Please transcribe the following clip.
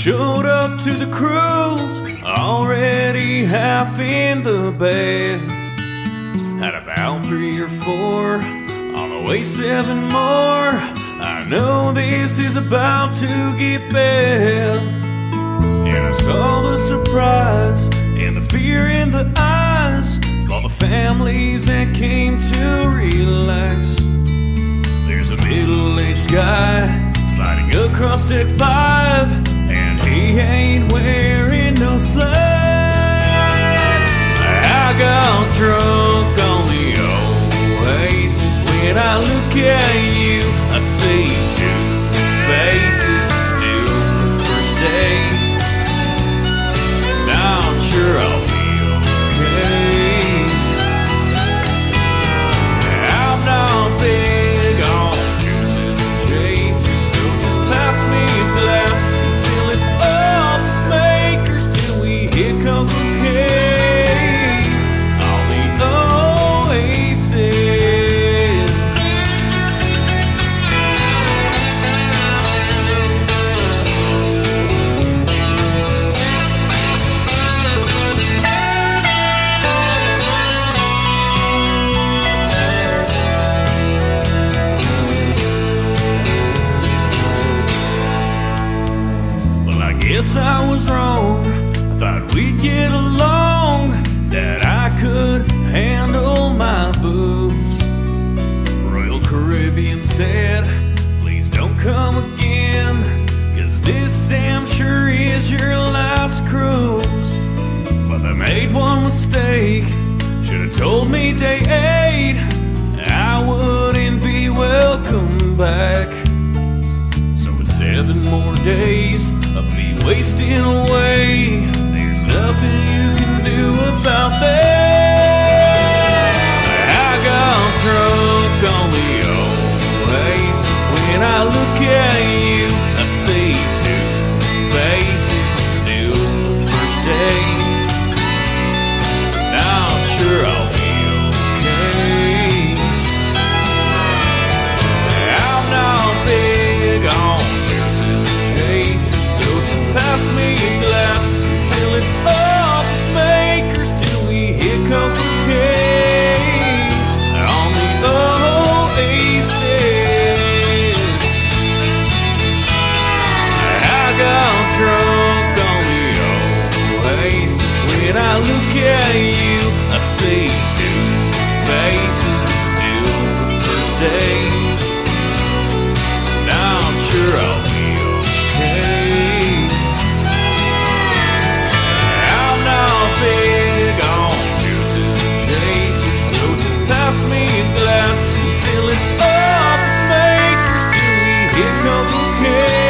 showed up to the cruise, already half in the bed. Had about three or four, on the way seven more. I know this is about to get bad. And I saw the surprise and the fear in the eyes of all the families that came to across deck five, guess I was wrong. I thought we'd get along, that I could handle my booze. Royal Caribbean said, Please don't come again, cause this damn sure is your last cruise. But they made one mistake, should have told me day eight, I wouldn't be welcome back. So it's seven more days wasting away. look at you, I see two faces. It's still the first day. And I'm sure I'll be okay. I'm not big on juices and so just pass me a glass and fill it up. Makers no.